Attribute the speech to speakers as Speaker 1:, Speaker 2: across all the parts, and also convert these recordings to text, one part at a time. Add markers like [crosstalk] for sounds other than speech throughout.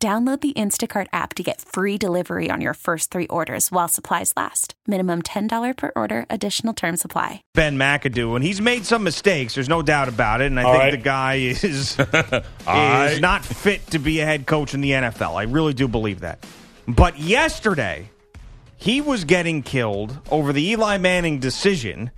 Speaker 1: Download the Instacart app to get free delivery on your first three orders while supplies last. Minimum $10 per order, additional term supply.
Speaker 2: Ben McAdoo, and he's made some mistakes. There's no doubt about it. And I
Speaker 3: All
Speaker 2: think
Speaker 3: right.
Speaker 2: the guy is, [laughs] is
Speaker 3: right.
Speaker 2: not fit to be a head coach in the NFL. I really do believe that. But yesterday, he was getting killed over the Eli Manning decision,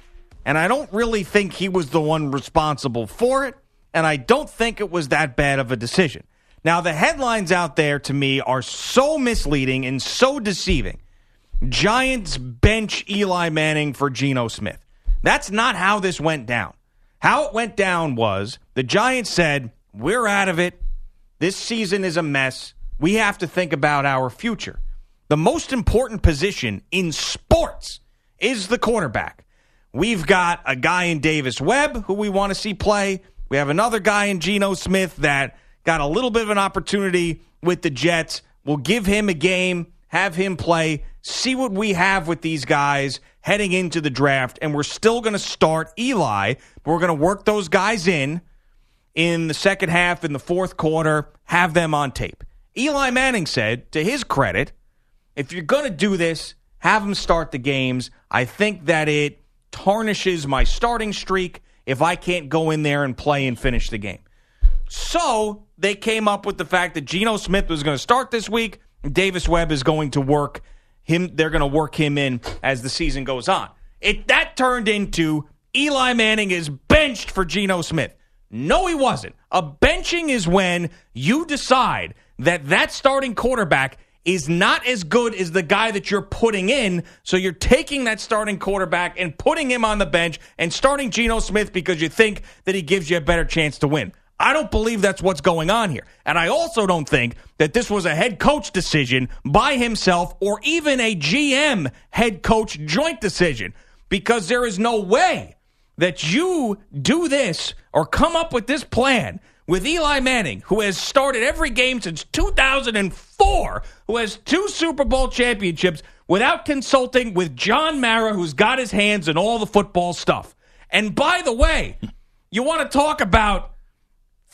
Speaker 2: and I don't really think he was the one responsible for it, and I don't think it was that bad of a decision. Now, the headlines out there to me are so misleading and so deceiving. Giants bench Eli Manning for Geno Smith. That's not how this went down. How it went down was the Giants said, We're out of it. This season is a mess. We have to think about our future. The most important position in sports is the quarterback. We've got a guy in Davis Webb who we want to see play. We have another guy in Geno Smith that got a little bit of an opportunity with the Jets. We'll give him a game, have him play, see what we have with these guys heading into the draft. And we're still going to start Eli, but we're going to work those guys in in the second half, in the fourth quarter, have them on tape. Eli Manning said, to his credit, if you're going to do this, have them start the games. I think that it tarnishes my starting streak if I can't go in there and play and finish the game. So they came up with the fact that Geno Smith was going to start this week. Davis Webb is going to work him. They're going to work him in as the season goes on. It that turned into Eli Manning is benched for Geno Smith. No, he wasn't. A benching is when you decide that that starting quarterback is not as good as the guy that you're putting in. So you're taking that starting quarterback and putting him on the bench and starting Geno Smith because you think that he gives you a better chance to win. I don't believe that's what's going on here. And I also don't think that this was a head coach decision by himself or even a GM head coach joint decision because there is no way that you do this or come up with this plan with Eli Manning, who has started every game since 2004, who has two Super Bowl championships, without consulting with John Mara, who's got his hands in all the football stuff. And by the way, you want to talk about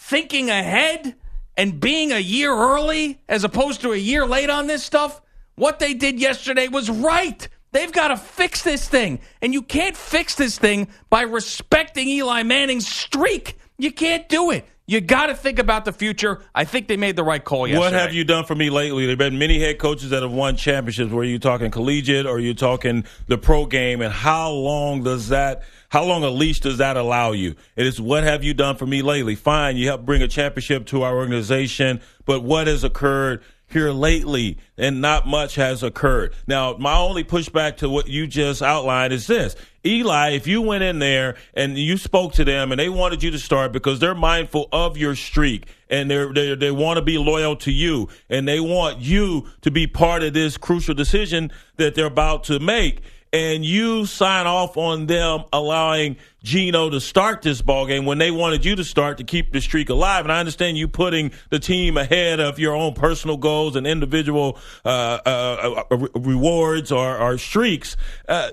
Speaker 2: thinking ahead and being a year early as opposed to a year late on this stuff? What they did yesterday was right. They've got to fix this thing. And you can't fix this thing by respecting Eli Manning's streak. You can't do it. You got to think about the future. I think they made the right call yesterday.
Speaker 3: What have you done for me lately? There have been many head coaches that have won championships. Were you talking collegiate or are you talking the pro game? And how long does that, how long a leash does that allow you? It is what have you done for me lately? Fine, you helped bring a championship to our organization, but what has occurred here lately? And not much has occurred. Now, my only pushback to what you just outlined is this. Eli, if you went in there and you spoke to them and they wanted you to start because they're mindful of your streak and they're, they they want to be loyal to you and they want you to be part of this crucial decision that they're about to make and you sign off on them allowing Geno to start this ball game when they wanted you to start to keep the streak alive. And I understand you putting the team ahead of your own personal goals and individual uh, uh, uh, rewards or, or streaks. Uh,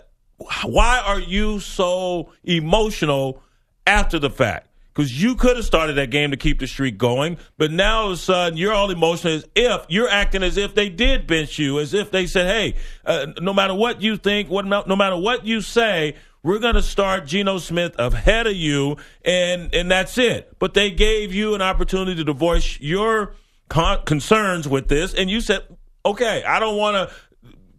Speaker 3: why are you so emotional after the fact? Because you could have started that game to keep the streak going, but now all of a sudden you're all emotional as if you're acting as if they did bench you, as if they said, "Hey, uh, no matter what you think, what no matter what you say, we're going to start Geno Smith ahead of you, and and that's it." But they gave you an opportunity to voice your con- concerns with this, and you said, "Okay, I don't want to."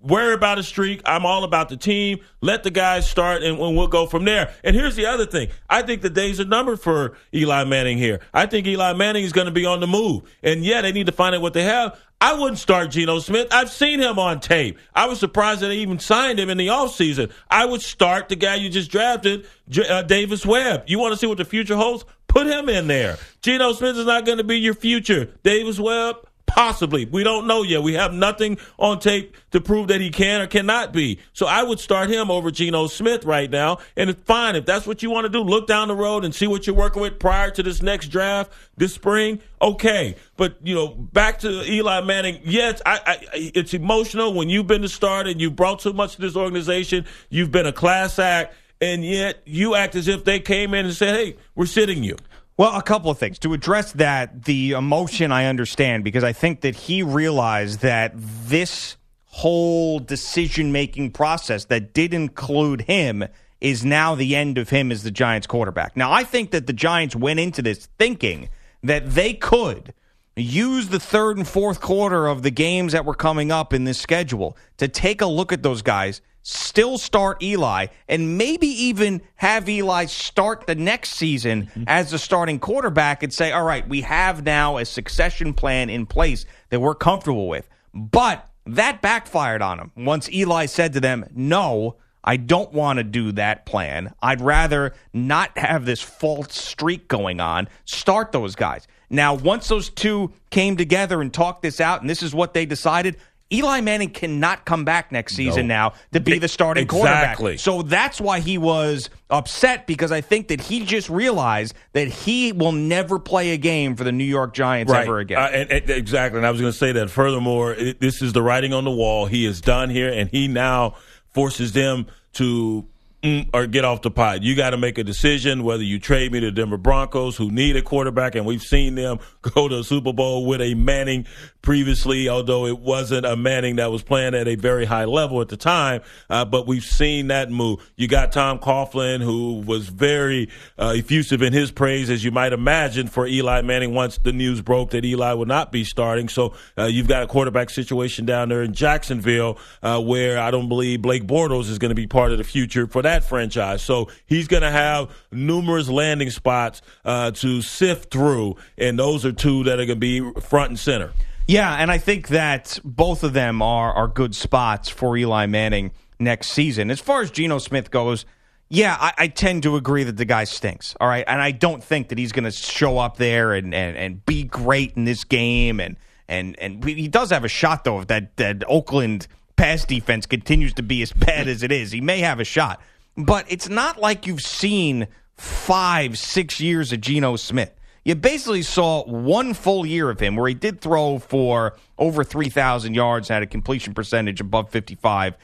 Speaker 3: Worry about a streak. I'm all about the team. Let the guys start, and, we'll go from there. And here's the other thing: I think the days are numbered for Eli Manning here. I think Eli Manning is going to be on the move, and yeah, they need to find out what they have. I wouldn't start Geno Smith. I've seen him on tape. I was surprised that they even signed him in the offseason. I would start the guy you just drafted, uh, Davis Webb. You want to see what the future holds? Put him in there. Geno Smith is not going to be your future. Davis Webb, Possibly. We don't know yet. We have nothing on tape to prove that he can or cannot be. So I would start him over Geno Smith right now. And it's fine. If that's what you want to do, look down the road and see what you're working with prior to this next draft this spring. Okay. But, you know, back to Eli Manning. Yes, I, I, it's emotional when you've been the starter and you've brought so much to this organization. You've been a class act. And yet you act as if they came in and said, hey, we're sitting you.
Speaker 2: Well, a couple of things. To address that, the emotion I understand because I think that he realized that this whole decision making process that did include him is now the end of him as the Giants quarterback. Now, I think that the Giants went into this thinking that they could use the third and fourth quarter of the games that were coming up in this schedule to take a look at those guys still start Eli and maybe even have Eli start the next season mm-hmm. as the starting quarterback and say, all right, we have now a succession plan in place that we're comfortable with. But that backfired on him once Eli said to them, no, I don't want to do that plan. I'd rather not have this false streak going on. Start those guys. Now, once those two came together and talked this out, and this is what they decided, Eli Manning cannot come back next season no. now to be the starting
Speaker 3: exactly.
Speaker 2: quarterback. So that's why he was upset because I think that he just realized that he will never play a game for the New York Giants
Speaker 3: right.
Speaker 2: ever again.
Speaker 3: Uh, and, and, exactly. And I was going to say that furthermore, it, this is the writing on the wall. He is done here, and he now forces them to mm, or get off the pot. You got to make a decision whether you trade me to Denver Broncos, who need a quarterback, and we've seen them [laughs] go to a Super Bowl with a Manning previously, although it wasn't a Manning that was playing at a very high level at the time. Uh, but we've seen that move. You got Tom Coughlin, who was very uh, effusive in his praise, as you might imagine, for Eli Manning once the news broke that Eli would not be starting. So uh, you've got a quarterback situation down there in Jacksonville uh, where I don't believe Blake Bortles is going to be part of the future for that franchise. So he's going to have numerous landing spots uh, to sift through, and those are two that are going to be front and center.
Speaker 2: Yeah, and I think that both of them are are good spots for Eli Manning next season. As far as Geno Smith goes, yeah, I, I, tend to agree that the guy stinks. All right, and I don't think that he's going to show up there and, and, and be great in this game. And and and he does have a shot though. If that that Oakland pass defense continues to be as bad as it is, he may have a shot. But it's not like you've seen five, six years of Geno Smith you basically saw one full year of him where he did throw for over 3,000 yards had a completion percentage above 55%.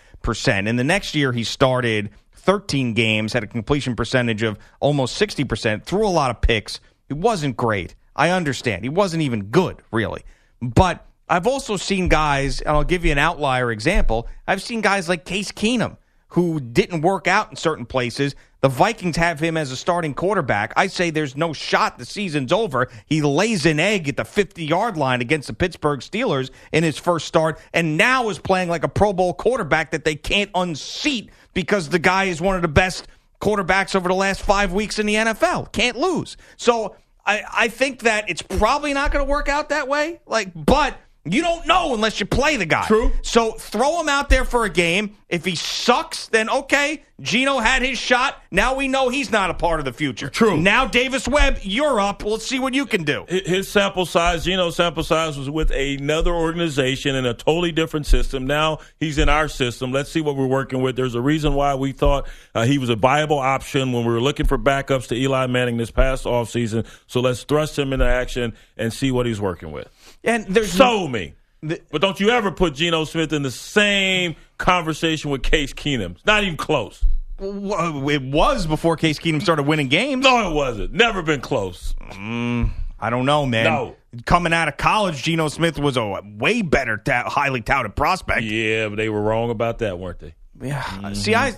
Speaker 2: And the next year, he started 13 games, had a completion percentage of almost 60%, threw a lot of picks. It wasn't great. I understand. He wasn't even good, really. But I've also seen guys, and I'll give you an outlier example. I've seen guys like Case Keenum who didn't work out in certain places. The Vikings have him as a starting quarterback. I say there's no shot the season's over. He lays an egg at the 50 yard line against the Pittsburgh Steelers in his first start, and now is playing like a Pro Bowl quarterback that they can't unseat because the guy is one of the best quarterbacks over the last five weeks in the NFL. Can't lose. So I, I think that it's probably not going to work out that way. Like, but you don't know unless you play the guy.
Speaker 3: True.
Speaker 2: So throw him out there for a game. If he sucks, then okay. Geno had his shot. Now we know he's not a part of the future.
Speaker 3: True.
Speaker 2: Now Davis Webb, you're up. Let's see what you can do.
Speaker 3: His sample size, Geno's sample size was with another organization in a totally different system. Now he's in our system. Let's see what we're working with. There's a reason why we thought uh, he was a viable option when we were looking for backups to Eli Manning this past offseason. So let's thrust him into action and see what he's working with.
Speaker 2: And there's
Speaker 3: so me. The, but don't you ever put Geno Smith in the same conversation with Case Keenum. It's not even close.
Speaker 2: It was before Case Keenum started winning games.
Speaker 3: No, it wasn't. Never been close.
Speaker 2: Mm, I don't know, man.
Speaker 3: No.
Speaker 2: Coming out of college, Geno Smith was a way better, ta- highly touted prospect.
Speaker 3: Yeah, but they were wrong about that, weren't they?
Speaker 2: Yeah. Mm-hmm. See, I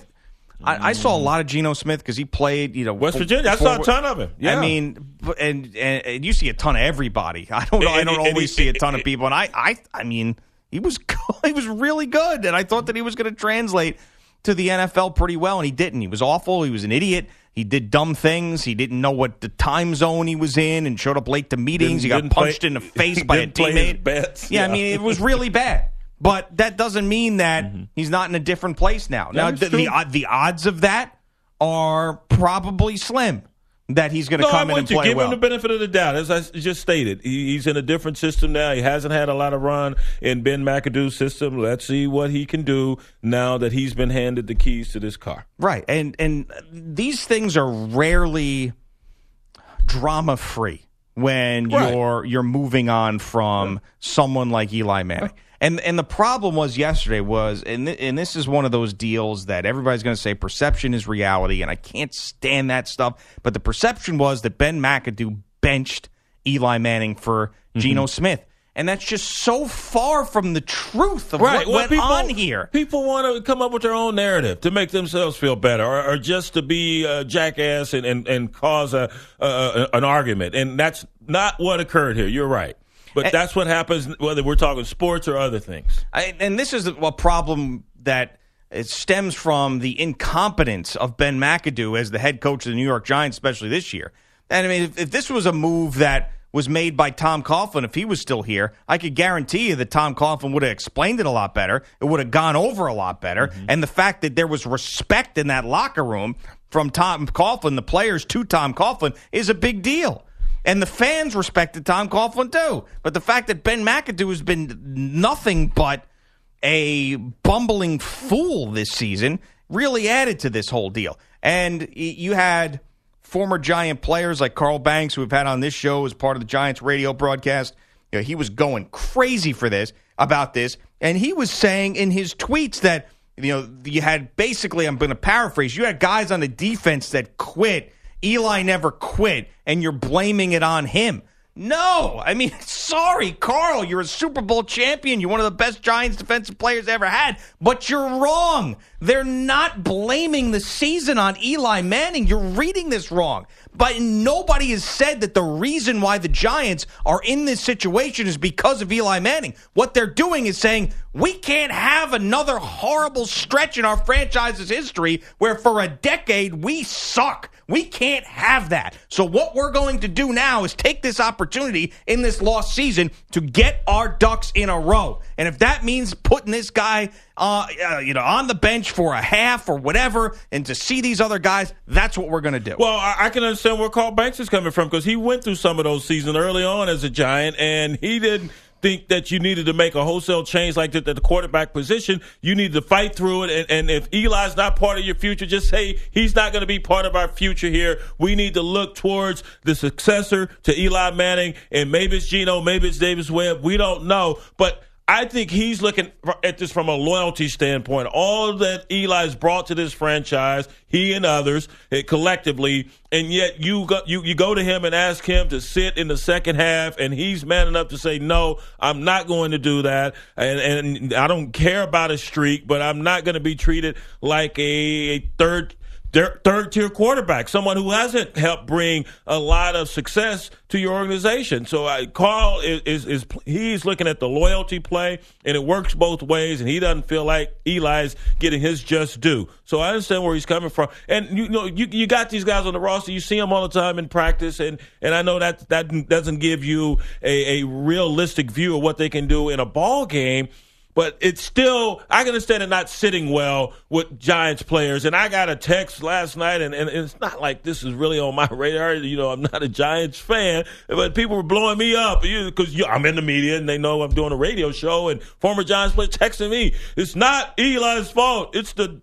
Speaker 2: I, I, saw a lot of Geno Smith because he played, you know,
Speaker 3: West Virginia. I saw a ton of him. Yeah.
Speaker 2: I mean, and, and, and you see a ton of everybody. [laughs] I don't know. I don't always see a ton of [laughs] people, and I, I, I mean, he was [laughs] he was really good, and I thought that he was going to translate to the NFL pretty well, and he didn't. He was awful. He was an idiot. He did dumb things. He didn't know what the time zone he was in, and showed up late to meetings. Didn't, he got punched play, in the face by a teammate.
Speaker 3: Bets.
Speaker 2: Yeah, yeah, I mean, it was really bad. But that doesn't mean that mm-hmm. he's not in a different place now. Now, the, the, the odds of that are probably slim. that he's going to
Speaker 3: no,
Speaker 2: come
Speaker 3: I'm
Speaker 2: in and play
Speaker 3: Give
Speaker 2: well.
Speaker 3: him the benefit of the doubt. As I just stated, he's in a different system now. He hasn't had a lot of run in Ben McAdoo's system. Let's see what he can do now that he's been handed the keys to this car.
Speaker 2: Right. And and these things are rarely drama free when
Speaker 3: Right.
Speaker 2: you're you're moving on from someone like Eli Manning. And and the problem was yesterday was and th- and this is one of those deals that everybody's going to say perception is reality and I can't stand that stuff, but the perception was that Ben McAdoo benched Eli Manning for mm-hmm. Geno Smith. And that's just so far from the truth of what
Speaker 3: Well,
Speaker 2: went on here.
Speaker 3: People want to come up with their own narrative to make themselves feel better, or, or just to be a jackass and, and, and cause a, a an argument. And that's not what occurred here. You're right. But eh, that's what happens whether we're talking sports or other things.
Speaker 2: I, and this is a problem that it stems from the incompetence of Ben McAdoo as the head coach of the New York Giants, especially this year. And I mean, if, if this was a move that was made by Tom Coughlin, if he was still here, I could guarantee you that Tom Coughlin would have explained it a lot better. It would have gone over a lot better. Mm-hmm. And the fact that there was respect in that locker room from Tom Coughlin, the players to Tom Coughlin, is a big deal. And the fans respected Tom Coughlin too. But the fact that Ben McAdoo has been nothing but a bumbling fool this season really added to this whole deal. And you had former Giant players like Carl Banks, who we've had on this show as part of the Giants radio broadcast. You know, he was going crazy for this about this, and he was saying in his tweets that you know you had basically I'm going to paraphrase. You had guys on the defense that quit. Eli never quit, and you're blaming it on him. No, I mean, [laughs] sorry, Carl, you're a Super Bowl champion. You're one of the best Giants defensive players ever had, but you're wrong. They're not blaming the season on Eli Manning. You're reading this wrong. But nobody has said that the reason why the Giants are in this situation is because of Eli Manning. What they're doing is saying, we can't have another horrible stretch in our franchise's history where for a decade we suck. We can't have that. So what we're going to do now is take this opportunity in this lost season to get our ducks in a row. And if that means putting this guy uh, you know, on the bench for a half or whatever, and to see these other guys, that's what we're going to do.
Speaker 3: Well, I, I can understand where Carl Banks is coming from because he went through some of those seasons early on as a Giant, and he didn't think that you needed to make a wholesale change like that at the quarterback position. You need to fight through it. And, and if Eli's not part of your future, just say he's not going to be part of our future here. We need to look towards the successor to Eli Manning, and maybe it's Geno, maybe it's Davis Webb. We don't know, but. I think he's looking at this from a loyalty standpoint. All that Eli's brought to this franchise, he and others eh, collectively, and yet you go, you you go to him and ask him to sit in the second half, and he's man enough to say, "No, I'm not going to do that," and and I don't care about a streak, but I'm not going to be treated like a, a third third tier quarterback, someone who hasn't helped bring a lot of success to your organization. So uh, Carl is, is, is he's looking at the loyalty play, and it works both ways. And he doesn't feel like Eli's getting his just due. So I understand where he's coming from. And you know, you you got these guys on the roster. You see them all the time in practice, and and I know that that doesn't give you a, a realistic view of what they can do in a ball game but it's still I can understand it not sitting well with Giants players. And I got a text last night, and, and it's not like this is really on my [laughs] radar. You know, I'm not a Giants fan, but people were blowing me up because I'm in the media and they know I'm doing a radio show. And former Giants players texting me, it's not Eli's fault. It's the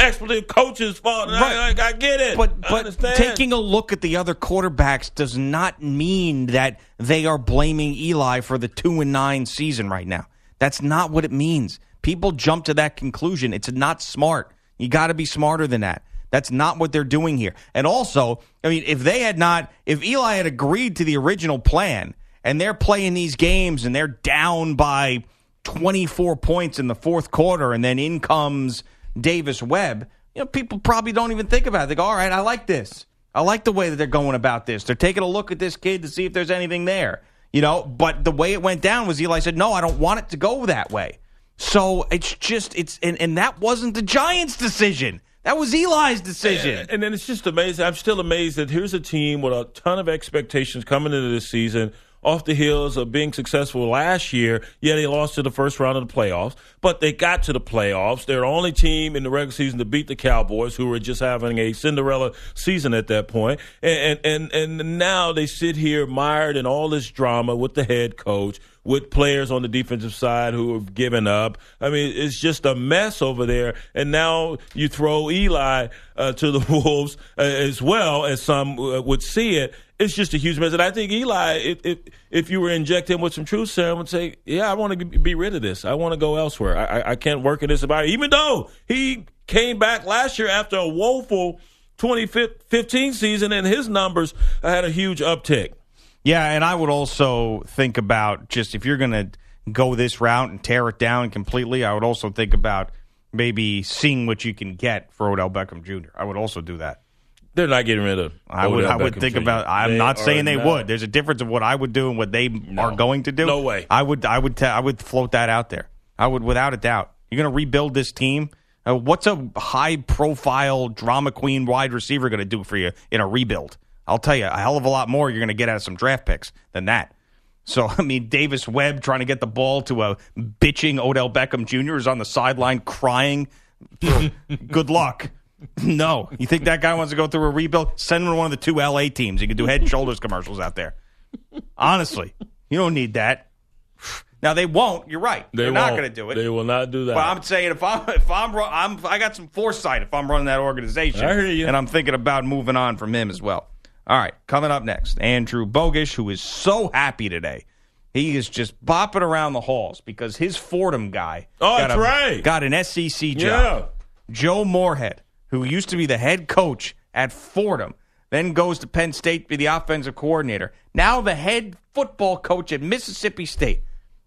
Speaker 3: expletive coach's fault. And I,
Speaker 2: Right.
Speaker 3: I, I get it.
Speaker 2: But but taking a look at the other quarterbacks does not mean that they are blaming Eli for the two and nine season right now. That's not what it means. People jump to that conclusion. It's not smart. You got to be smarter than that. That's not what they're doing here. And also, I mean, if they had not, if Eli had agreed to the original plan and they're playing these games and they're down by 24 points in the fourth quarter and then in comes Davis Webb, you know, people probably don't even think about it. They go, all right, I like this. I like the way that they're going about this. They're taking a look at this kid to see if there's anything there. You know, but the way it went down was Eli said, no, I don't want it to go that way. So it's just, it's, and, and that wasn't the Giants' decision. That was Eli's decision.
Speaker 3: And, and then it's just amazing. I'm still amazed that here's a team with a ton of expectations coming into this season. Off the heels of being successful last year. Yeah, they lost to the first round of the playoffs, but they got to the playoffs. They're the only team in the regular season to beat the Cowboys, who were just having a Cinderella season at that point. And and and, now they sit here mired in all this drama with the head coach with players on the defensive side who have given up. I mean, it's just a mess over there. And now you throw Eli uh, to the [laughs] Wolves uh, as well as some uh, would see it. It's just a huge mess. And I think Eli, if, if, if you were inject him with some truth serum, would say, yeah, I want to be rid of this. I want to go elsewhere. I, I can't work in this environment. Even though he came back last year after a woeful 2015 season and his numbers had a huge uptick.
Speaker 2: Yeah, and I would also think about just if you're going to go this route and tear it down completely, I would also think about maybe seeing what you can get for Odell Beckham Jr. I would also do that.
Speaker 3: They're not getting rid of.
Speaker 2: I would. I would think Jr. about. I'm they not saying they not. would. There's a difference of what I would do and what they no. are going to do.
Speaker 3: No way.
Speaker 2: I would. I would. T- I would float that out there. I would, without a doubt. You're going to rebuild this team. Uh, what's a high profile drama queen wide receiver going to do for you in a rebuild? I'll tell you, a hell of a lot more you're going to get out of some draft picks than that. So, [laughs] I mean, Davis Webb trying to get the ball to a bitching Odell Beckham Jr. is on the sideline crying. [laughs] Good luck. [laughs] No. You think that guy wants to go through a rebuild? Send him to one of the two LA teams. You can do head and shoulders commercials out there. Honestly, you don't need that. Now they won't. You're right. They are not going to do it.
Speaker 3: They will not do that.
Speaker 2: But I'm saying if I'm if I'm I'm I got some foresight if I'm running that organization.
Speaker 3: I hear you.
Speaker 2: And I'm thinking about moving on from him as well. All right, coming up next, Andrew Bogusch, who is so happy today. He is just bopping around the halls because his Fordham guy
Speaker 3: oh, got,
Speaker 2: a,
Speaker 3: right.
Speaker 2: got an SEC job.
Speaker 3: Yeah.
Speaker 2: Joe Moorhead, who used to be the head coach at Fordham, then goes to Penn State to be the offensive coordinator. Now the head football coach at Mississippi State.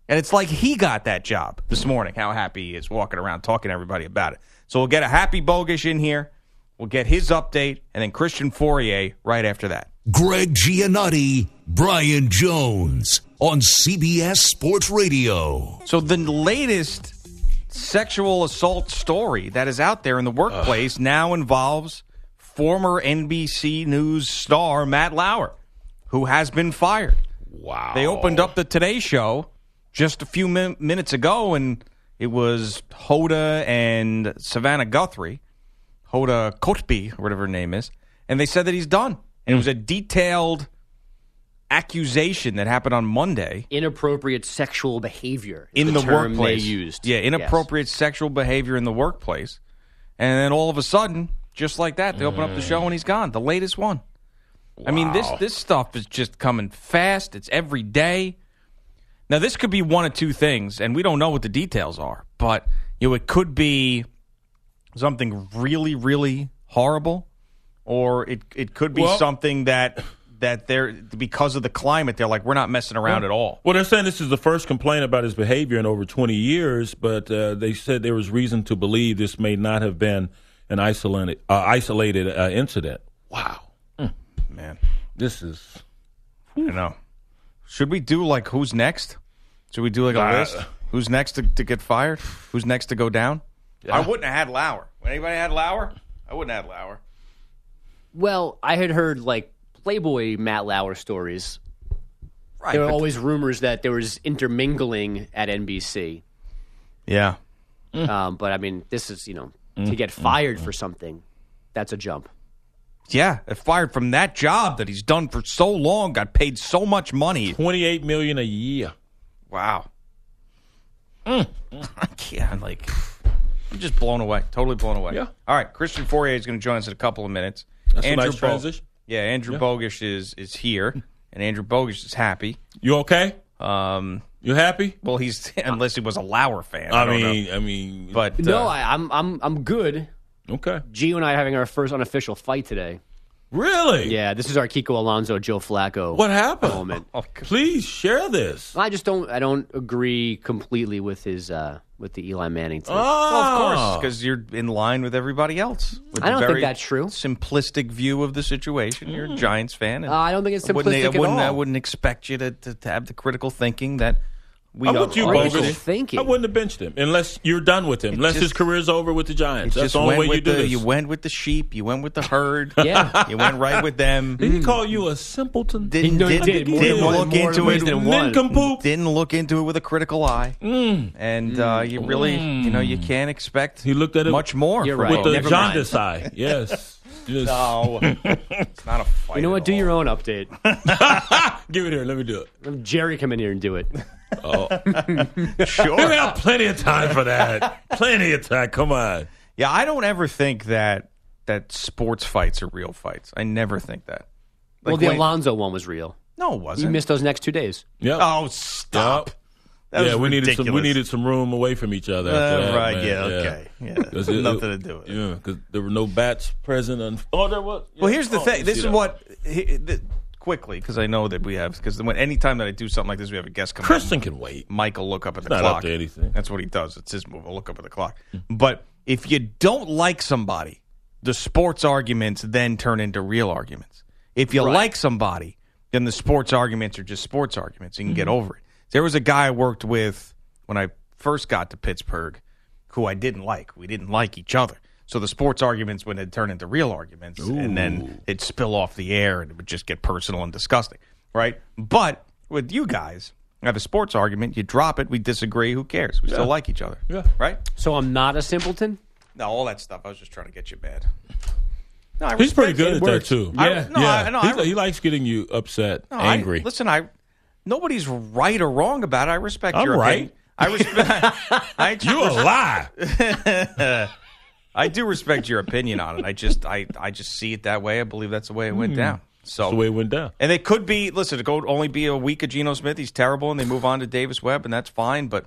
Speaker 2: And it's like he got that job this morning, how happy he is walking around talking to everybody about it. So we'll get a happy Bogusch in here. We'll get his update and then Christian Fauria right after that.
Speaker 4: Greg Giannotti, Brian Jones on CBS Sports Radio.
Speaker 2: So the latest sexual assault story that is out there in the workplace Ugh. now involves former NBC News star Matt Lauer, who has been fired.
Speaker 3: Wow.
Speaker 2: They opened up the Today Show just a few min- minutes ago, and it was Hoda and Savannah Guthrie Hoda Kotb, whatever her name is, and they said that he's done. And it was a detailed accusation that happened on Monday.
Speaker 5: Inappropriate sexual behavior
Speaker 2: in
Speaker 5: the,
Speaker 2: the workplace.
Speaker 5: Used,
Speaker 2: yeah, inappropriate yes. sexual behavior in the workplace, and then all of a sudden, just like that, they open up the show and he's gone. The latest one. Wow. I mean, this this stuff is just coming fast. It's every day. Now, this could be one of two things, and we don't know what the details are, but you know, it could be something really, really horrible, or it it could be well, something that that they're because of the climate, they're like, we're not messing around
Speaker 3: well,
Speaker 2: at all.
Speaker 3: Well, they're saying this is the first complaint about his behavior in over 20 years, but uh, they said there was reason to believe this may not have been an isolated uh, isolated uh, incident. Wow,
Speaker 2: mm. man,
Speaker 3: this is.
Speaker 2: I know. Should we do like who's next? Should we do like a list? Who's next to, to get fired? Who's next to go down? Yeah. I wouldn't have had Lauer. Anybody had Lauer, I wouldn't have had Lauer.
Speaker 5: Well, I had heard like Playboy Matt Lauer stories. Right, there were always rumors that there was intermingling at NBC.
Speaker 2: Yeah.
Speaker 5: Mm. Um, but I mean, this is you know mm. to get fired mm. for something, that's a jump.
Speaker 2: Yeah, fired from that job that he's done for so long, got paid so much money,
Speaker 3: twenty eight million a year.
Speaker 2: Wow. [laughs] I can't like. I'm just blown away. Totally blown away.
Speaker 3: Yeah.
Speaker 2: All right. Christian Fauria is going to join us in a couple of minutes.
Speaker 3: That's Andrew a nice transition.
Speaker 2: Yeah, Andrew yeah. Bogusch is is here, [laughs] and Andrew Bogusch is happy.
Speaker 3: You okay?
Speaker 2: Um,
Speaker 3: you happy?
Speaker 2: Well, he's [laughs] unless he was a Lauer fan. I,
Speaker 3: I mean,
Speaker 2: know.
Speaker 3: I mean,
Speaker 2: but
Speaker 5: no, uh, I, I'm I'm I'm good.
Speaker 3: Okay.
Speaker 5: Gio and I are having our first unofficial fight today.
Speaker 3: Really?
Speaker 5: Yeah, this is our Kiko Alonso, Joe Flacco.
Speaker 3: What happened?
Speaker 5: Moment. [laughs]
Speaker 3: Oh, Please share this.
Speaker 5: I just don't. I don't agree completely with his uh, with the Eli Manning thing. Oh,
Speaker 2: well, of course, because you're in line with everybody else. With
Speaker 5: I don't think that's true.
Speaker 2: Simplistic view of the situation. You're a mm. Giants fan.
Speaker 5: Uh, I don't think it's simplistic
Speaker 2: I wouldn't, I wouldn't, all. I wouldn't expect you to, to, to have the critical thinking that We
Speaker 3: I'm
Speaker 2: are
Speaker 3: with you,
Speaker 5: What are you
Speaker 3: Bogus.
Speaker 5: thinking?
Speaker 3: I wouldn't have benched him unless you're done with him. Unless his career's over with the Giants. That's the only way you do
Speaker 2: the,
Speaker 3: this.
Speaker 2: You went with the sheep. You went with the herd. [laughs]
Speaker 5: Yeah.
Speaker 2: you went right with them.
Speaker 3: Did he call you a simpleton?
Speaker 2: Didn't,
Speaker 5: No,
Speaker 2: didn't,
Speaker 5: did.
Speaker 2: didn't
Speaker 5: than
Speaker 2: look
Speaker 5: more
Speaker 2: into it.
Speaker 5: than one.
Speaker 3: Nincompoop.
Speaker 2: Didn't look into it with a critical eye. Mm. And uh, mm. you really, you know, you mm. can't expect
Speaker 3: He looked at it
Speaker 2: much more.
Speaker 5: You're right.
Speaker 3: With the
Speaker 5: Never mind.
Speaker 3: jaundice eye. [laughs] Yes. Just
Speaker 2: No, it's not a fight.
Speaker 5: You know
Speaker 2: at
Speaker 5: what? Do
Speaker 2: all.
Speaker 5: your own update. [laughs]
Speaker 3: give it here. Let me do it.
Speaker 5: Have Jerry come in here and do it.
Speaker 3: We [laughs]
Speaker 2: Sure.
Speaker 3: have plenty of time for that. plenty of time. Come on.
Speaker 2: Yeah, I don't ever think that that sports fights are real fights. I never think that. Like
Speaker 5: well, the
Speaker 2: when-
Speaker 5: Alonso one was real.
Speaker 2: no, it wasn't.
Speaker 5: You missed those next two days.
Speaker 3: Yep.
Speaker 2: Oh, stop.
Speaker 3: Yep.
Speaker 2: That
Speaker 3: yeah,
Speaker 2: was
Speaker 3: we needed some. We needed some room away from each other.
Speaker 2: Uh,
Speaker 3: that,
Speaker 2: right,
Speaker 3: man.
Speaker 2: yeah, okay. Yeah.
Speaker 3: 'Cause [laughs]
Speaker 2: Nothing to do with.
Speaker 3: Yeah, because there were no bats present. On, oh, there was.
Speaker 2: Well, here's the
Speaker 3: Oh,
Speaker 2: thing. This is
Speaker 3: that.
Speaker 2: what he, the, quickly because I know that we have because when anytime that I do something like this, we have a guest come. Christian
Speaker 3: can wait.
Speaker 2: Will look up at the
Speaker 3: not up
Speaker 2: clock.
Speaker 3: to anything.
Speaker 2: That's what he does. It's his move. I'll look up at the clock. But if you don't like somebody, the sports arguments then turn into real arguments. If you like somebody, then the sports arguments are just sports arguments. You can get mm-hmm. over it. There was a guy I worked with when I first got to Pittsburgh who I didn't like. We didn't like each other. So the sports arguments would turn into real arguments, and then it'd spill off the air, and it would just get personal and disgusting, right? But with you guys, you have a sports argument, you drop it, we disagree, who cares? We still like each other,
Speaker 3: Yeah.
Speaker 2: right?
Speaker 5: So I'm not a simpleton.
Speaker 2: No, all that stuff. I was just trying to get you bad. No, I
Speaker 3: He's pretty good
Speaker 2: it.
Speaker 3: at that too.
Speaker 2: I-
Speaker 3: yeah,
Speaker 2: no,
Speaker 3: yeah.
Speaker 2: I- no,
Speaker 3: He's-
Speaker 2: I-
Speaker 3: he likes getting you upset,
Speaker 2: No, I-
Speaker 3: angry.
Speaker 2: listen, I nobody's right or wrong about it. I respect
Speaker 3: I'm
Speaker 2: your
Speaker 3: right.
Speaker 2: opinion. I respect. [laughs] I,
Speaker 3: you a lie. [laughs] [laughs]
Speaker 2: I do respect your opinion on it. I just, I, I just see it that way. I believe that's the way it went down. So
Speaker 3: That's the way it went down.
Speaker 2: And it could be, listen, it could only be a week of Geno Smith. He's terrible, and they move on to Davis Webb, and that's fine. But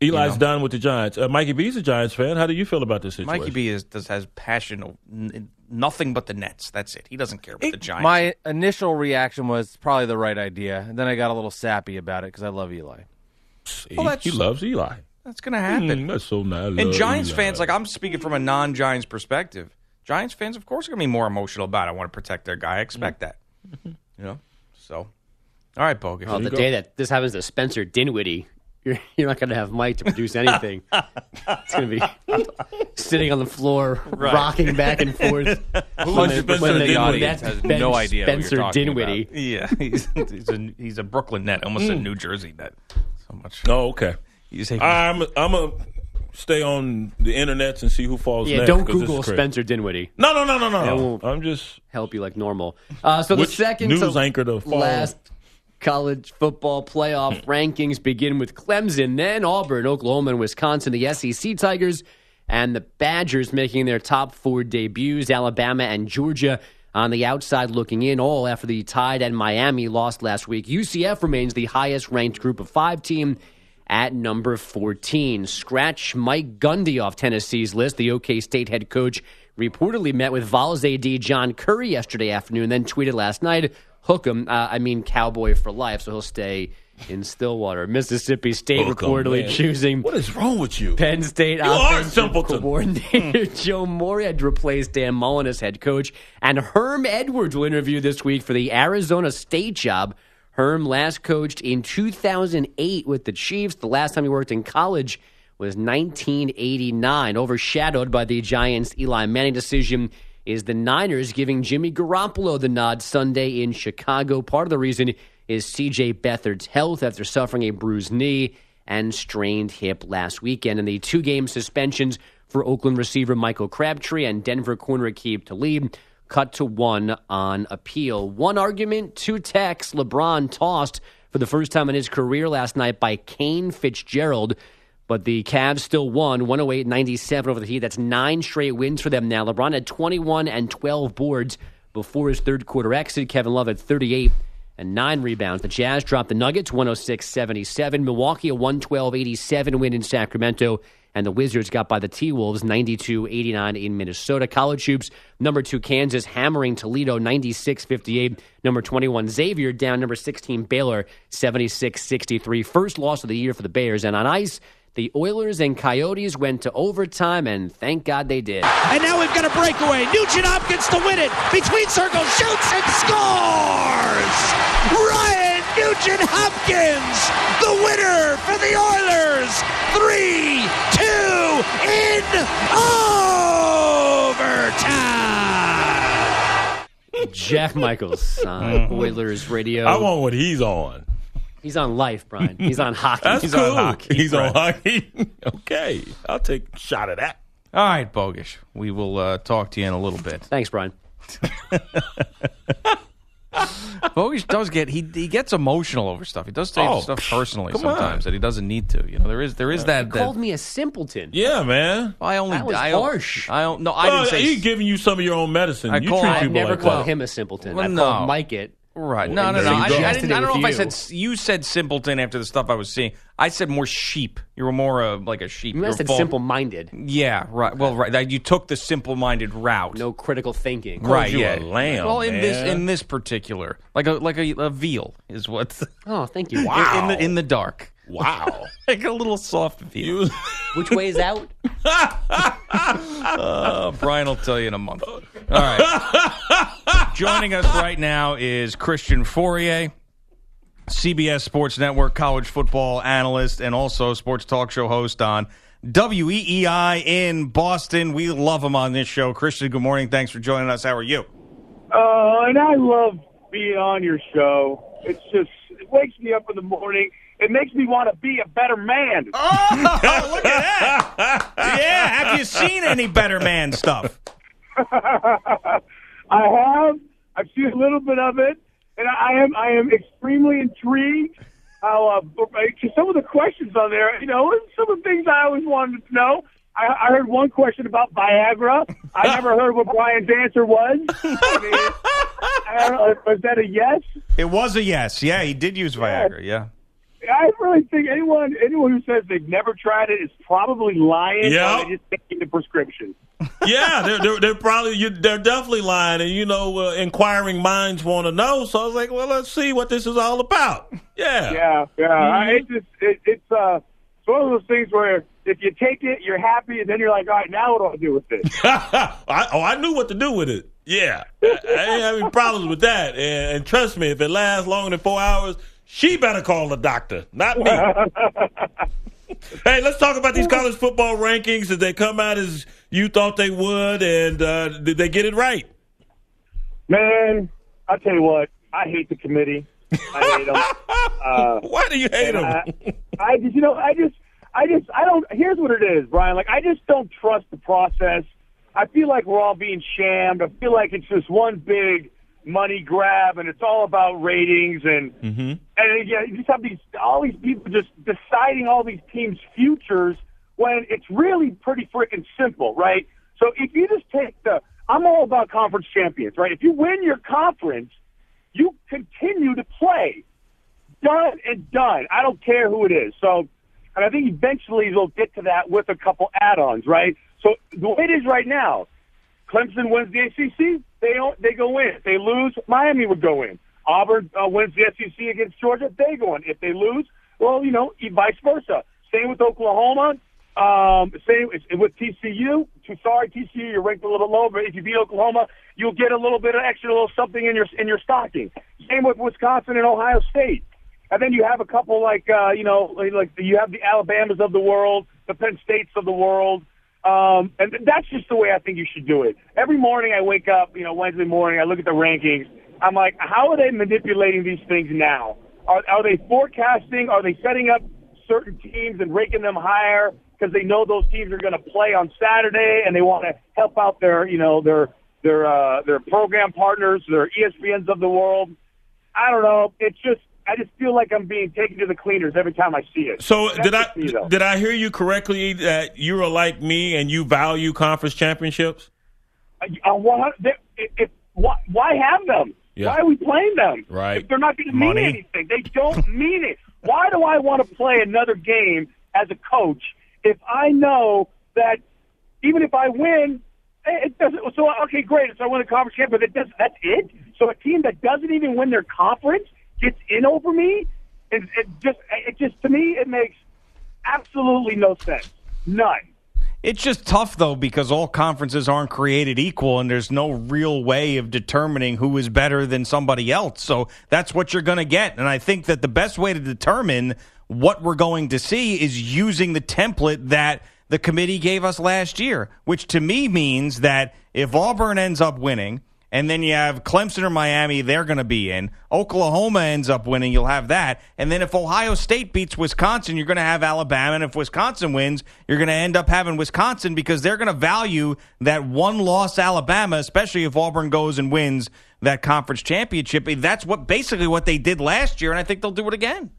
Speaker 3: Eli's
Speaker 2: know.
Speaker 3: done with the Giants. Uh, Mikey B's a Giants fan. How do you feel about this situation?
Speaker 2: Mikey B is, does has passion, n- nothing but the Nets. That's it. He doesn't care about the Giants.
Speaker 6: My initial reaction was probably the right idea. And then I got a little sappy about it because I love Eli.
Speaker 3: See,
Speaker 2: Well,
Speaker 3: he loves Eli.
Speaker 2: That's going to happen.
Speaker 3: Mm, that's so nice.
Speaker 2: and Giants fans, like I'm speaking from a non-Giants perspective. Giants fans, of course, are going to be more emotional about it. I want to protect their guy. I expect that. You know, so all right, bogus.
Speaker 5: Oh, the day that this happens to Spencer Dinwiddie, you're, you're not going to have Mike to produce anything. [laughs] it's going to be sitting on the floor, rocking back and forth.
Speaker 3: Hundred
Speaker 6: percent
Speaker 3: percent
Speaker 6: of the
Speaker 3: Dinwiddie.
Speaker 6: audience has no idea what you're
Speaker 5: Spencer
Speaker 6: talking
Speaker 5: Dinwiddie.
Speaker 2: Yeah, [laughs] he's, he's a he's a Brooklyn net, almost a New Jersey net. So much.
Speaker 3: Oh, okay.
Speaker 2: He's a,
Speaker 3: I'm I'm a stay on the internets and see who falls
Speaker 5: Yeah,
Speaker 3: next.
Speaker 5: don't
Speaker 3: 'cause this
Speaker 5: Google. Spencer Dinwiddie.
Speaker 3: No, no, no, no,
Speaker 5: That
Speaker 3: no.
Speaker 5: won't-
Speaker 3: I'm just
Speaker 5: Help you like normal. Uh, so
Speaker 3: Which
Speaker 5: the second
Speaker 3: news
Speaker 5: to
Speaker 3: anchor to follow?
Speaker 5: last college football playoff [clears throat] rankings begin with Clemson, then Auburn, Oklahoma, and Wisconsin. The SEC Tigers and the Badgers making their top four debuts. Alabama and Georgia on the outside looking in, all after the Tide and Miami lost last week. UCF remains the highest ranked group of five team at number 14. Scratch Mike Gundy off Tennessee's list. The OK State head coach reportedly met with Vols AD John Currie yesterday afternoon, then tweeted last night, hook him, uh, I mean cowboy for life, so he'll stay in Stillwater. Mississippi State
Speaker 3: Hook 'em,
Speaker 5: reportedly
Speaker 3: man.
Speaker 5: choosing
Speaker 3: What is wrong with you?
Speaker 5: Penn State
Speaker 3: are
Speaker 5: offensive
Speaker 3: simpleton.
Speaker 5: coordinator [laughs] Joe Moorhead replaced Dan Mullen as head coach, and Herm Edwards will interview this week for the Arizona State job. Herm last coached in 2008 with the Chiefs. The last time he worked in college was 1989. Overshadowed by the Giants' Eli Manning decision is the Niners giving Jimmy Garoppolo the nod Sunday in Chicago. Part of the reason is C.J. Beathard's health after suffering a bruised knee and strained hip last weekend. And the two game suspensions for Oakland receiver Michael Crabtree and Denver corner Aqib Talib cut to one on appeal. One argument, two texts. LeBron tossed for the first time in his career last night by Kane Fitzgerald. But the Cavs still won 108 97 over the Heat. That's nine straight wins for them now. LeBron had 21 and 12 boards before his third quarter exit. Kevin Love had 38 and nine rebounds. The Jazz dropped the Nuggets 106 77. Milwaukee a 112 87 win in Sacramento. And the Wizards got by the T Wolves 92 89 in Minnesota. College hoops, number two Kansas hammering Toledo 96 58. Number 21 Xavier down number 16 Baylor 76 63. First loss of the year for the Bears. And on ice, the Oilers and Coyotes went to overtime, and thank God they did.
Speaker 7: And now we've got a breakaway. Nugent Hopkins to win it. Between circles, shoots and scores! Ryan Nugent Hopkins, the winner for the Oilers. Three, two, in overtime.
Speaker 5: Jack Michaels on Oilers radio.
Speaker 3: I want what he's on.
Speaker 5: He's on life, Brian. He's on hockey.
Speaker 3: That's
Speaker 2: He's
Speaker 3: cool.
Speaker 2: on hockey,
Speaker 3: He's on hockey. [laughs] okay, I'll take a shot of that.
Speaker 2: All right, Bogusch. We will uh, talk to you in a little bit.
Speaker 5: Thanks, Brian. [laughs] [laughs]
Speaker 2: Bogusch does get he he gets emotional over stuff. He does take
Speaker 3: Oh,
Speaker 2: stuff personally sometimes
Speaker 3: on.
Speaker 2: that he doesn't need to. You know, there is there is uh, that. that
Speaker 5: Called me a simpleton.
Speaker 3: Yeah, man.
Speaker 2: I only
Speaker 5: That was
Speaker 2: I,
Speaker 5: harsh.
Speaker 2: I don't no. I
Speaker 3: Well,
Speaker 2: didn't say
Speaker 3: he's giving you some of your own medicine.
Speaker 2: I
Speaker 3: you
Speaker 2: call-
Speaker 3: treat
Speaker 2: I've
Speaker 5: I've
Speaker 3: people
Speaker 5: never
Speaker 3: like
Speaker 5: called
Speaker 3: that.
Speaker 5: him a simpleton.
Speaker 2: Well,
Speaker 5: I've
Speaker 2: no.
Speaker 5: called Mike it.
Speaker 2: Right. No, no, no.
Speaker 5: there
Speaker 2: I. I didn't, I don't know if I said you said simpleton after the stuff I was seeing. I said more sheep. You were more uh, like a sheep.
Speaker 5: You
Speaker 2: You're
Speaker 5: must have
Speaker 2: full-
Speaker 5: simple-minded.
Speaker 2: Yeah. Right. Well, right. that- You took the simple-minded route.
Speaker 5: No critical thinking.
Speaker 2: Right.
Speaker 3: you
Speaker 2: Yeah.
Speaker 3: a lamb,
Speaker 2: well, in this
Speaker 3: man.
Speaker 2: in this particular, like a like a, a veal is what.
Speaker 5: Oh, thank you.
Speaker 3: Wow. [laughs]
Speaker 2: In the in the dark,
Speaker 3: Wow. [laughs]
Speaker 2: like a little soft veal.
Speaker 3: You-
Speaker 5: Which way is out? [laughs]
Speaker 2: Uh, Brian will tell you in a month. All right. Joining us right now is Christian Fauria, CBS Sports Network college football analyst and also sports talk show host on WEEI in Boston. We love him on this show. Christian, good morning. Thanks for joining us. How are you?
Speaker 8: Oh, and I love being on your show. It's just it wakes me up in the morning. It makes me want to be a better man. [laughs]
Speaker 2: Oh, look at that. Yeah. Have you seen any Better Man stuff? [laughs]
Speaker 8: I have. I've seen a little bit of it, and I am I am extremely intrigued. How uh, some of the questions on there, you know, some of the things I always wanted to know. I, I heard one question about Viagra. I never heard what Brian's answer was. [laughs] I mean, I don't know, was that a yes?
Speaker 2: It was a yes. Yeah, he did use Viagra. Yeah.
Speaker 8: I really think anyone anyone who says they've never tried it is probably lying.
Speaker 3: Yeah.
Speaker 8: Just taking the prescription. [laughs]
Speaker 3: yeah, they're, they're, they're probably you, they're definitely lying, and you know, uh, inquiring minds want to know. So I was like, well, let's see what this is all about. Yeah,
Speaker 8: Yeah, yeah. I, it just it, it's uh it's one of those things where if you take it, you're happy, and then you're like, all right, now what do I do with it? [laughs]
Speaker 3: I, oh, I knew what to do with it. Yeah, I, I ain't having problems with that. And, and trust me, if it lasts longer than four hours, she better call the doctor, not me. [laughs] hey, let's talk about these college football rankings. Did they come out as you thought they would, and uh, did they get it right?
Speaker 8: Man, I tell you what, I hate the committee. I hate them. Uh, [laughs]
Speaker 3: Why do you hate them?
Speaker 8: I, I just, you know, I just, I just, I don't. Here's what it is, Brian. Like, I just don't trust the process. I feel like we're all being shammed. I feel like it's just one big money grab, and it's all about ratings and mm-hmm. and yeah, you just have these all these people just deciding all these teams' futures when it's really pretty freaking simple, right? So if you just take the, I'm all about conference champions, right? If you win your conference, you continue to play. Done and done. I don't care who it is. So, and I think eventually they'll get to that with a couple add-ons, right? So the way it is right now, Clemson wins the ACC, they don't, they go in. If they lose, Miami would go in. Auburn uh, wins the SEC against Georgia, they go in. If they lose, well, you know, vice versa. Same with Oklahoma. Um, same with TCU. Too sorry, TCU, you're ranked a little low, but if you beat Oklahoma, you'll get a little bit of extra little something in your in your stocking. Same with Wisconsin and Ohio State. And then you have a couple like uh, you know, like you have the Alabamas of the world, the Penn States of the world. Um, and that's just the way I think you should do it. Every morning I wake up, you know, Wednesday morning, I look at the rankings. I'm like, how are they manipulating these things now? Are, are they forecasting? Are they setting up certain teams and ranking them higher because they know those teams are going to play on Saturday and they want to help out their, you know, their their uh, their program partners, their ESPNs of the world? I don't know. It's just I just feel like I'm being taken to the cleaners every time I see it.
Speaker 3: So
Speaker 8: That's
Speaker 3: did I
Speaker 8: me,
Speaker 3: did I hear you correctly that you are like me and you value conference championships?
Speaker 8: Uh, why, if, if, why, why have them?
Speaker 3: Yeah.
Speaker 8: Why are we playing them?
Speaker 3: Right.
Speaker 8: If they're not going to mean anything, they don't [laughs] mean it. Why do I want to play another game as a coach if I know that even if I win, eh, it doesn't. So okay, great. So I win a conference champ, but it does. That's it. So a team that doesn't even win their conference gets in over me. It, it just, it just to me, it makes absolutely no sense. None.
Speaker 2: It's just tough though because all conferences aren't created equal and there's no real way of determining who is better than somebody else. So that's what you're going to get. And I think that the best way to determine what we're going to see is using the template that the committee gave us last year, which to me means that if Auburn ends up winning, and then you have Clemson or Miami, they're going to be in. Oklahoma ends up winning, you'll have that. And then if Ohio State beats Wisconsin, you're going to have Alabama. And if Wisconsin wins, you're going to end up having Wisconsin because they're going to value that one loss Alabama, especially if Auburn goes and wins that conference championship. That's what basically what they did last year, and I think they'll do it again.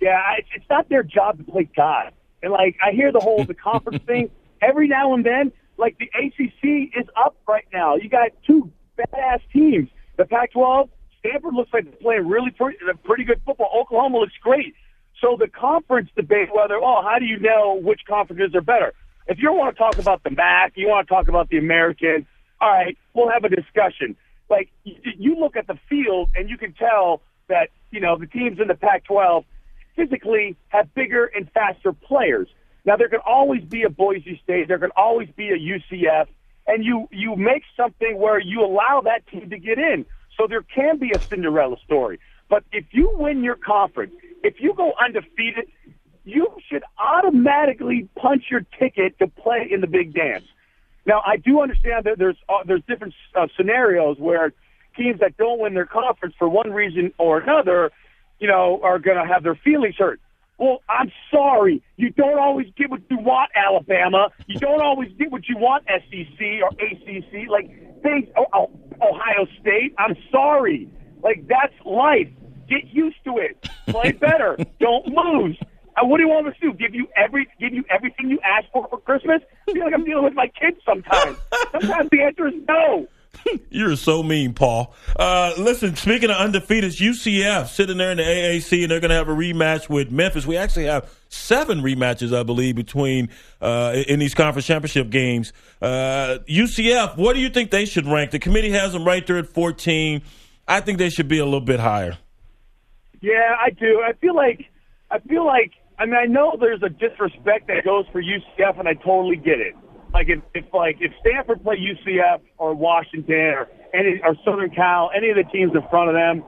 Speaker 8: Yeah, it's, it's not their job to play God. And like I hear the whole the conference [laughs] thing every now and then. Like the ACC is up right now. You got two badass teams. The Pac-12, Stanford looks like they're playing really pretty, uh, pretty good football. Oklahoma looks great. So the conference debate, whether oh, how do you know which conferences are better? If you want to talk about the MAC, you want to talk about the American. All right, we'll have a discussion. Like you look at the field and you can tell that you know the teams in the Pac-12 physically have bigger and faster players. Now there can always be a Boise State, there can always be a UCF, and you you make something where you allow that team to get in. So there can be a Cinderella story. But if you win your conference, if you go undefeated, you should automatically punch your ticket to play in the big dance. Now, I do understand that there's uh, there's different uh, scenarios where teams that don't win their conference for one reason or another, you know, are going to have their feelings hurt. Well, I'm sorry. You don't always get what you want, Alabama. You don't always get what you want, SEC or ACC. Like, they, oh, oh, Ohio State. I'm sorry. Like, that's life. Get used to it. Play [laughs] better. don't lose. And what do you want us to do? Give you every, give you everything you ask for for Christmas? I feel like I'm dealing with my kids sometimes. Sometimes the answer is no. [laughs]
Speaker 3: You're so mean, Paul. Uh, listen, speaking of undefeated, UCF sitting there in the AAC, and they're going to have a rematch with Memphis. We actually have seven rematches, I believe, between uh, in these conference championship games. Uh, UCF, what do you think they should rank? The committee has them right there at 14. I think they should be a little bit higher.
Speaker 8: Yeah, I do. I feel like I feel like I mean I know there's a disrespect that goes for UCF, and I totally get it like if, if like if Stanford play UCF or Washington or any or Southern Cal, any of the teams in front of them,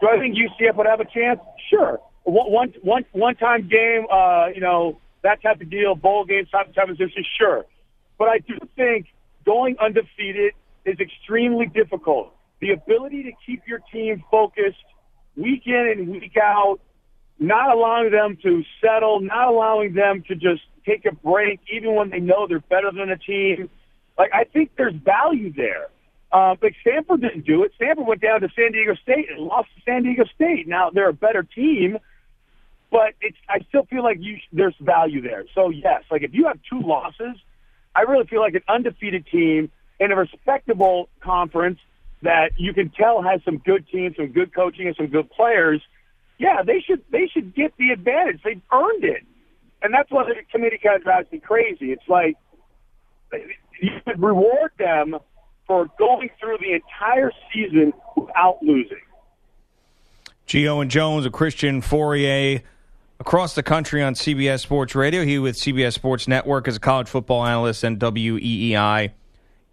Speaker 8: do I think UCF would have a chance? Sure. One one one time game, uh, you know that type of deal, bowl game type type of position, sure. But I do think going undefeated is extremely difficult. The ability to keep your team focused week in and week out, not allowing them to settle, not allowing them to just take a break, even when they know they're better than a team. Like I think there's value there. Uh, but Stanford didn't do it. Stanford went down to San Diego State and lost to San Diego State. Now they're a better team, but it's I still feel like you there's value there. So yes, like if you have two losses, I really feel like an undefeated team in a respectable conference that you can tell has some good teams, some good coaching, and some good players. Yeah, they should they should get the advantage. They've earned it and that's why the committee kind of drives me crazy. It's like you should reward them for going through the entire season without losing.
Speaker 2: Gio and Jones, a Christian Fauria across the country on CBS Sports Radio. He with CBS Sports Network as a college football analyst and WEEI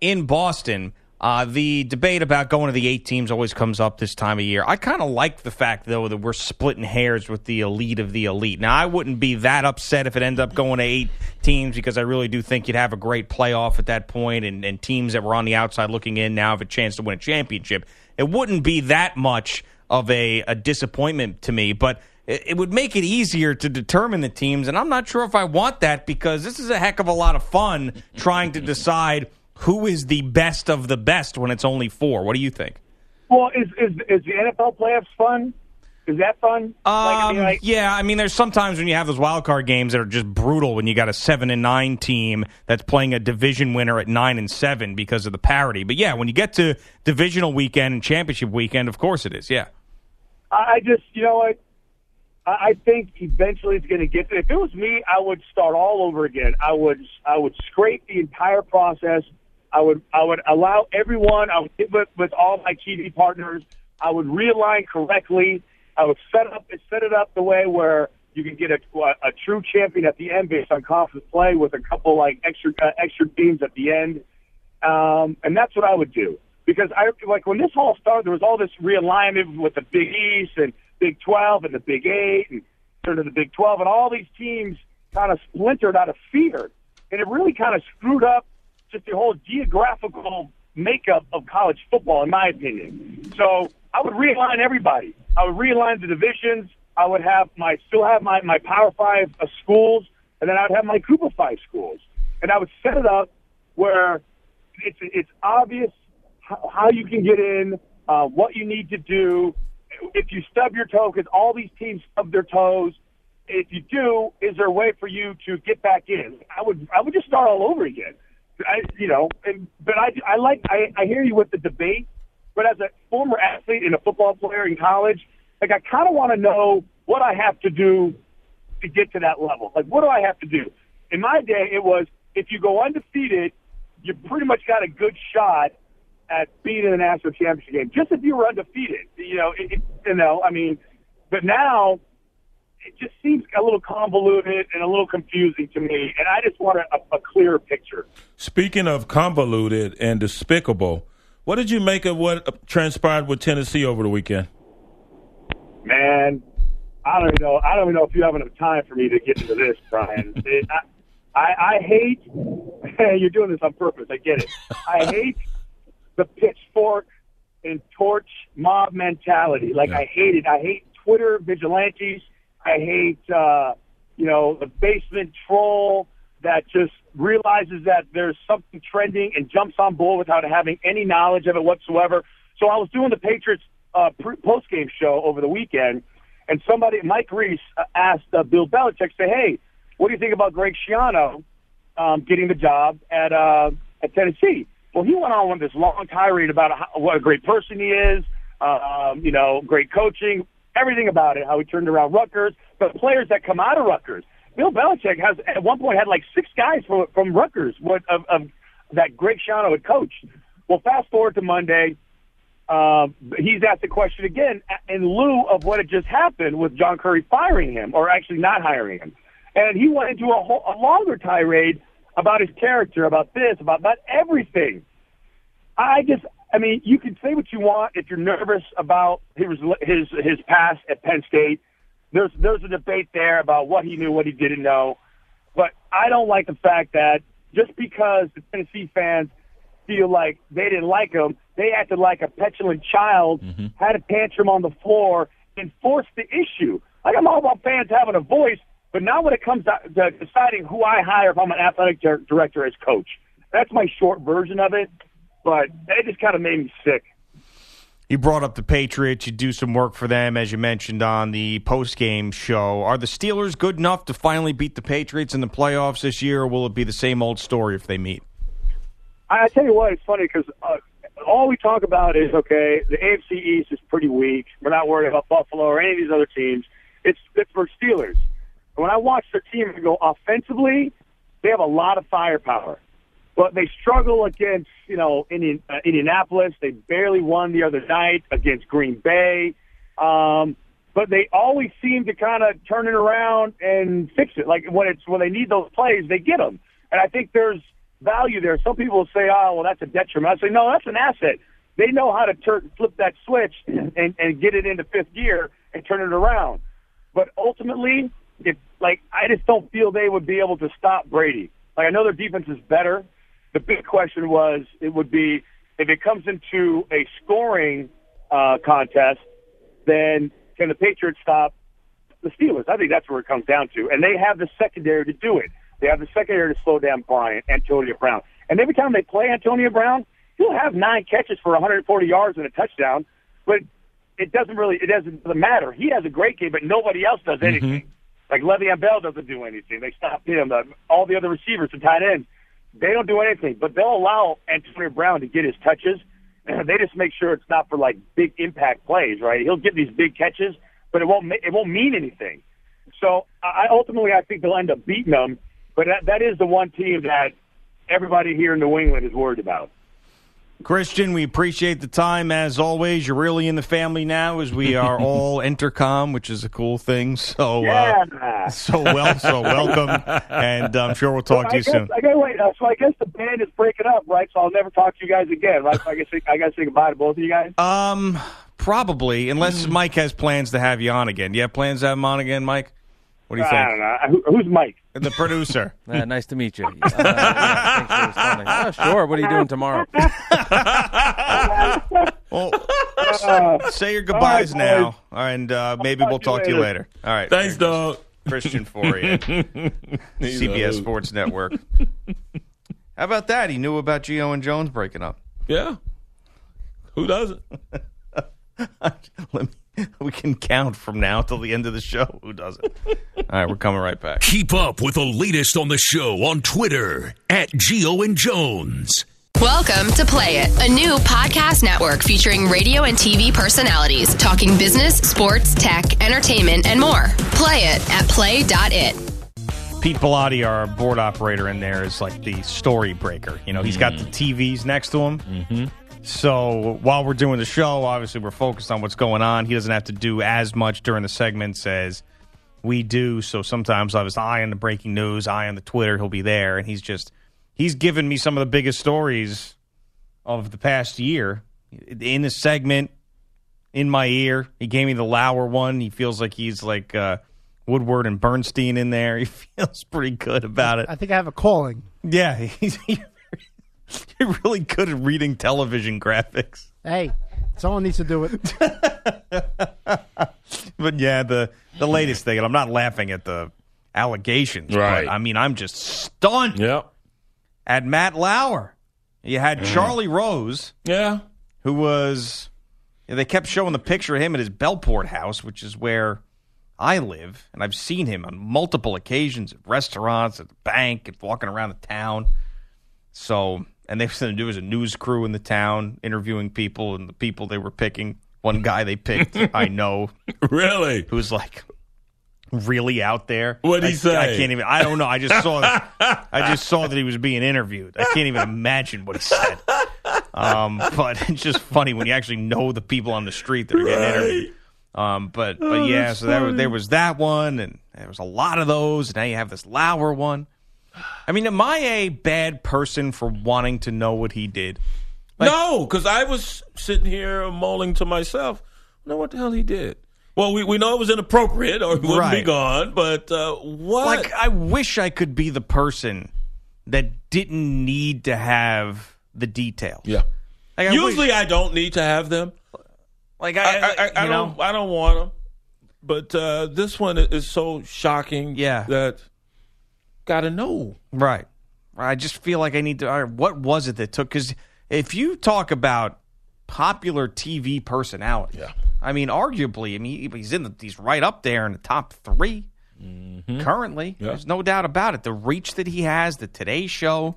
Speaker 2: in Boston. Uh, the debate about going to the eight teams always comes up this time of year. I kind of like the fact, though, that we're splitting hairs with the elite of the elite. Now, I wouldn't be that upset if it ended up going to eight teams because I really do think you'd have a great playoff at that point, and, and teams that were on the outside looking in now have a chance to win a championship. It wouldn't be that much of a, a disappointment to me, but it, it would make it easier to determine the teams, and I'm not sure if I want that because this is a heck of a lot of fun trying to decide – who is the best of the best when it's only four? What do you think?
Speaker 8: Well, is is, is the NFL playoffs fun? Is that fun?
Speaker 2: Um, like, I mean, um, like, yeah, I mean, there's sometimes when you have those wild card games that are just brutal when you got a seven and nine team that's playing a division winner at nine and seven because of the parity. But yeah, when you get to divisional weekend and championship weekend, of course it is. Yeah.
Speaker 8: I just, you know what? I think eventually it's going to get. There. If it was me, I would start all over again. I would, I would scrape the entire process I would I would allow everyone. I would get with, with all my TV partners. I would realign correctly. I would set up set it up the way where You can get a, a true champion at the end based on conference play with a couple like extra uh, extra teams at the end, um, and that's what I would do because I like when this all started. There was all this realignment with the Big East and Big Twelve and the Big Eight and sort of the Big Twelve, and all these teams kind of splintered out of fear, and it really kind of screwed up just the whole geographical makeup of college football, in my opinion. So I would realign everybody. I would realign the divisions. I would have my still have my my Power Five uh, schools, and then I would have my of Five schools, and I would set it up where it's it's obvious how, how you can get in, uh, what you need to do. If you stub your toe, because all these teams stub their toes. If you do, is there a way for you to get back in? I would I would just start all over again. I, you know, and, but I, I like, I, I hear you with the debate, but as a former athlete and a football player in college, like I kind of want to know what I have to do to get to that level. Like, what do I have to do? In my day, it was if you go undefeated, you pretty much got a good shot at being in the national championship game. Just if you were undefeated, you know, it, it, you know, I mean, but now it just seems a little convoluted and a little confusing to me, and I just want a, a clearer picture.
Speaker 3: Speaking of convoluted and despicable, what did you make of what transpired with Tennessee over the weekend?
Speaker 8: Man, I don't even know. I don't even know if you have enough time for me to get into this, Brian. [laughs] It, I, I, I hate. [laughs] You're doing this on purpose. I get it. I hate the pitchfork and torch mob mentality. Like
Speaker 3: Yeah.
Speaker 8: I hate it. I hate Twitter vigilantes. I hate, uh, you know, the basement troll that just realizes that there's something trending and jumps on board without having any knowledge of it whatsoever. So I was doing the Patriots uh, post-game show over the weekend, and somebody, Mike Reiss, uh, asked uh, Bill Belichick, say, hey, what do you think about Greg Schiano um, getting the job at, uh, at Tennessee? Well, he went on with this long tirade about how, what a great person he is, um, you know, great coaching, everything about it, how he turned around Rutgers, the players that come out of Rutgers. Bill Belichick has at one point had like six guys from from Rutgers what, of, of that Greg Schiano had coached. Well, fast forward to Monday, um, he's asked the question again in lieu of what had just happened with John Currie firing him, or actually not hiring him, and he went into a, whole, a longer tirade about his character, about this, about about everything. I just, I mean, you can say what you want if you're nervous about his his his past at Penn State. There's there's a debate there about what he knew, what he didn't know, but I don't like the fact that just because the Tennessee fans feel like they didn't like him, they acted like a petulant child, mm-hmm. had a tantrum on the floor, and forced the issue. Like I'm all about fans having a voice, but now when it comes to to deciding who I hire if I'm an athletic director as coach, that's my short version of it. But it just kind of made me sick.
Speaker 2: You brought up the Patriots. You do some work for them, as you mentioned on the post game show. Are the Steelers good enough to finally beat the Patriots in the playoffs this year, or will it be the same old story if they meet?
Speaker 8: I, I tell you what, it's funny because uh, all we talk about is okay. The AFC East is pretty weak. We're not worried about Buffalo or any of these other teams. It's Pittsburgh Steelers. And when I watch their team and go offensively, they have a lot of firepower, but they struggle against you know Indian, uh, Indianapolis. They barely won the other night against Green Bay. Um, but they always seem to kind of turn it around and fix it. Like when it's when they need those plays, they get them. And I think there's value there. Some people say, "Oh, well, that's a detriment." I say, "No, that's an asset." They know how to turn, flip that switch and, and get it into fifth gear and turn it around. But ultimately, if like I just don't feel they would be able to stop Brady. Like I know their defense is better. The big question was it would be if it comes into a scoring uh, contest, then can the Patriots stop the Steelers? I think that's where it comes down to. And they have the secondary to do it. They have the secondary to slow down Bryant, Antonio Brown. And every time they play Antonio Brown, he'll have nine catches for 140 yards and a touchdown. But it doesn't really, it doesn't, matter. He has a great game, but nobody else does anything. Like Le'Veon Bell doesn't do anything. They stop him. The, all the other receivers and tight ends, they don't do anything. But they'll allow Antonio Brown to get his touches. [clears throat] They just make sure it's not for like big impact plays, right? He'll get these big catches, but it won't it won't mean anything. So I ultimately I think they'll end up beating them. But that, that is the one team that everybody here in New England is worried about.
Speaker 2: Christian, we appreciate the time as always. You're really in the family now, as we are [laughs] all Entercom, which is a cool thing. So, uh, so well, so welcome, and I'm sure we'll talk to
Speaker 8: I
Speaker 2: you
Speaker 8: guess,
Speaker 2: soon.
Speaker 8: I gotta wait. Uh, so I guess the band is breaking up, right? So I'll never talk to you guys again, right? So I guess I gotta say goodbye to both of you guys.
Speaker 2: Um, probably, unless Mike has plans to have you on again. Do You have plans to have him on again, Mike? What do you
Speaker 8: I
Speaker 2: think?
Speaker 8: I don't know. Who, who's Mike?
Speaker 2: The producer. [laughs]
Speaker 6: Uh, nice to meet you. Uh, yeah, for. Oh, sure. What are you doing tomorrow? [laughs]
Speaker 2: Well,
Speaker 8: Uh,
Speaker 2: say your goodbyes
Speaker 8: all right,
Speaker 2: now, and uh, maybe we'll talk to you later. All right.
Speaker 3: Thanks, dog.
Speaker 2: Christian Fauria, [laughs] CBS Sports Network. How about that? He knew about Gio and Jones breaking up.
Speaker 3: Yeah. Who doesn't?
Speaker 2: Let me, [laughs] we can count from now till the end of the show. Who doesn't? All right, we're coming right back.
Speaker 4: Keep up with the latest on the show on Twitter at Gio and Jones.
Speaker 9: Welcome to Play It, a new podcast network featuring radio and TV personalities talking business, sports, tech, entertainment, and more. Play it at play.it.
Speaker 2: Pete Bellotti, our board operator in there, is like the story breaker. You know, he's got the TVs next to him. Mm-hmm. So while we're doing the show, obviously we're focused on what's going on. He doesn't have to do as much during the segments as we do. So sometimes I was eye on the breaking news, eye on the Twitter. He'll be there, and he's just he's given me some of the biggest stories of the past year in the segment in my ear. He gave me the Lauer one. He feels like he's like uh, Woodward and Bernstein in there. [laughs] He feels pretty good about it.
Speaker 10: I think I have a calling.
Speaker 2: Yeah, [laughs] he's you're really good at reading television graphics.
Speaker 10: Hey, someone needs to do it. [laughs]
Speaker 2: But yeah, the the latest thing, and I'm not laughing at the allegations,
Speaker 3: Right.
Speaker 2: but I mean, I'm just stunned
Speaker 3: Yep.
Speaker 2: at Matt Lauer. You had mm. Charlie Rose,
Speaker 3: Yeah.
Speaker 2: who was. They kept showing the picture of him at his Bellport house, which is where I live, and I've seen him on multiple occasions at restaurants, at the bank, and walking around the town. So, and they [laughs] said there was a news crew in the town interviewing people, and the people they were picking. One guy they picked, [laughs] I know,
Speaker 3: Really?
Speaker 2: who's like really out there.
Speaker 3: What'd he
Speaker 2: I-
Speaker 3: say?
Speaker 2: I can't even. I don't know. I just saw. I just saw that he was being interviewed. I can't even imagine what he said. [laughs] Um, but it's just funny when you actually know the people on the street that are getting
Speaker 3: Right.
Speaker 2: interviewed. Um, but
Speaker 3: Oh,
Speaker 2: but yeah, so there, was- there was that one, and there was a lot of those. And now you have this Lauer one. I mean, am I a bad person for wanting to know what he did? Like-
Speaker 3: no, because I was sitting here mulling to myself, know what the hell he did. Well, we, we know it was inappropriate or he wouldn't be gone, but uh, what?
Speaker 2: Like, I wish I could be the person that didn't need to have the details.
Speaker 3: yeah.
Speaker 2: Like, I
Speaker 3: Usually,
Speaker 2: wish-
Speaker 3: I don't need to have them.
Speaker 2: Like
Speaker 3: I, I, I, I
Speaker 2: you
Speaker 3: don't.
Speaker 2: know?
Speaker 3: I don't want them. But uh, this one is so shocking.
Speaker 2: Yeah.
Speaker 3: That gotta know.
Speaker 2: Right. I just feel like I need to. all right, What was it that took? Because if you talk about popular TV personality,
Speaker 3: Yeah.
Speaker 2: I mean, arguably, I mean, he's in the, he's right up there in the top 3 currently.
Speaker 3: Yeah.
Speaker 2: There's no doubt about it. The reach that he has, the Today Show,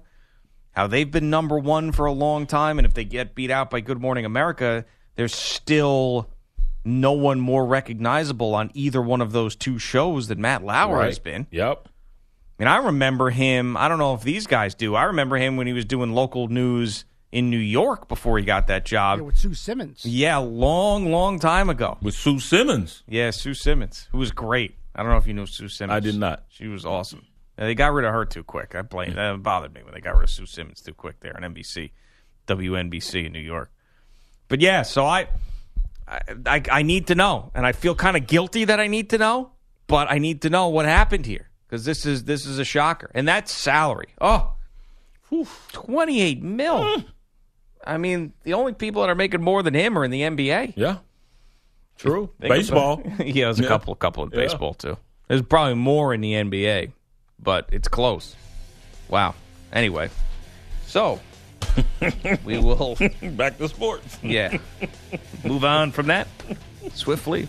Speaker 2: how they've been number one for a long time, and if they get beat out by Good Morning America, there's still no one more recognizable on either one of those two shows than Matt Lauer has been.
Speaker 3: Yep.
Speaker 2: I mean, I remember him. I don't know if these guys do. I remember him when he was doing local news in New York before he got that
Speaker 10: Yeah,
Speaker 2: job.
Speaker 10: with Sue Simmons.
Speaker 2: Yeah, long, long time ago.
Speaker 3: With Sue Simmons.
Speaker 2: Yeah, Sue Simmons, who was great. I don't know if you know Sue Simmons.
Speaker 3: I did not.
Speaker 2: She was awesome. Yeah, they got rid of her too quick. I blame. That bothered me when they got rid of Sue Simmons too quick there on NBC, WNBC in New York. But yeah, so I, I, I, I need to know, and I feel kind of guilty that I need to know, but I need to know what happened here because this is this is a shocker, and that's salary. Oh, twenty eight mil. Mm. I mean, the only people that are making more than him are in the NBA.
Speaker 3: Yeah. True. Baseball. [laughs]
Speaker 2: yeah, there's a
Speaker 3: Yeah.
Speaker 2: couple, couple in
Speaker 3: Yeah.
Speaker 2: baseball too. There's probably more in the NBA, but it's close. Wow. Anyway, so [laughs] we will, [laughs]
Speaker 3: Back to sports.
Speaker 2: yeah, [laughs] move on from that swiftly.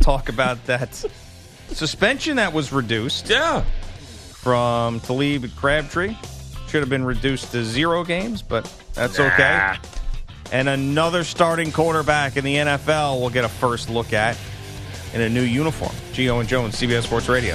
Speaker 2: Talk about that suspension that was reduced
Speaker 3: Yeah.
Speaker 2: from Talib Crabtree. Should have been reduced to zero games, but that's okay. And another starting quarterback in the NFL will get a first look at in a new uniform. Gio and Jones, CBS Sports Radio.